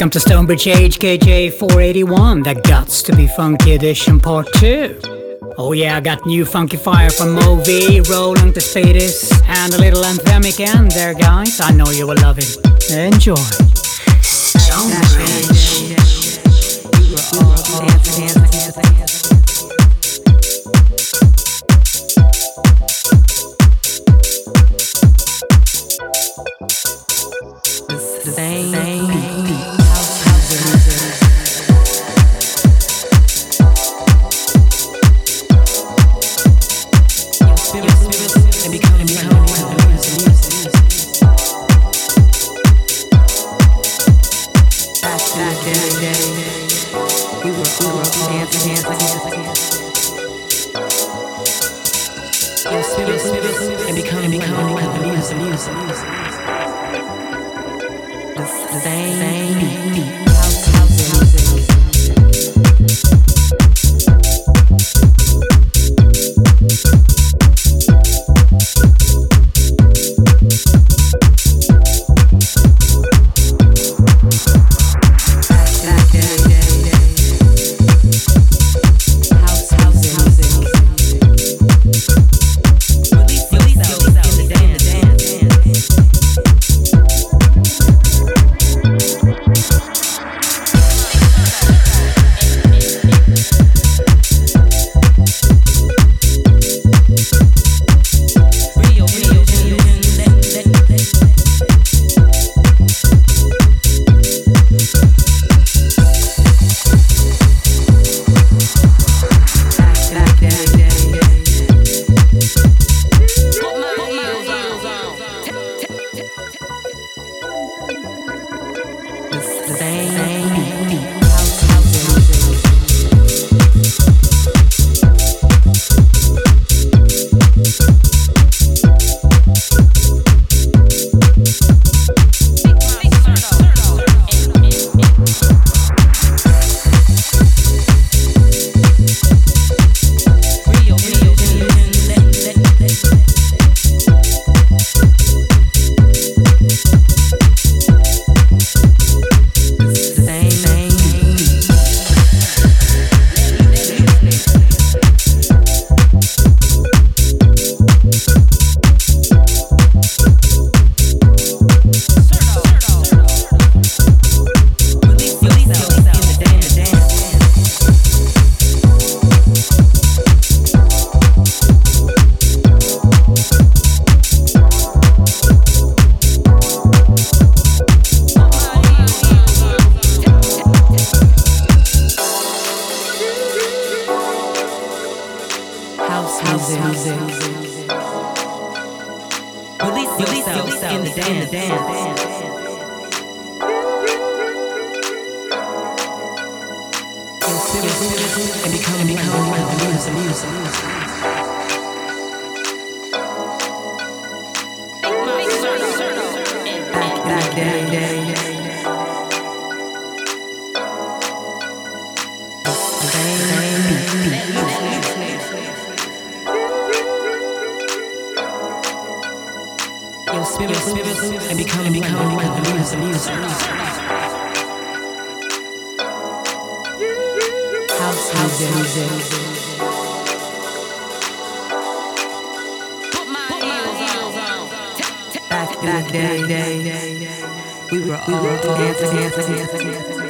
Welcome to Stonebridge HKJ 481, the Guts to Be Funky Edition Part 2. Oh yeah, I got new Funky Fire from Movi, Roland the Spades and a little anthemic end there, guys. I know you will love it. Enjoy. Stonebridge. Dance, dance, dance, and become and become music. The same beat. back down. Your spirit, spirit, spirit, and become, and become one with the music. House, music. back then, we were all dancing, dancing, dancing, dancing.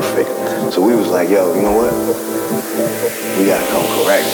perfect. So we was like, yo, you know what? We gotta come correct.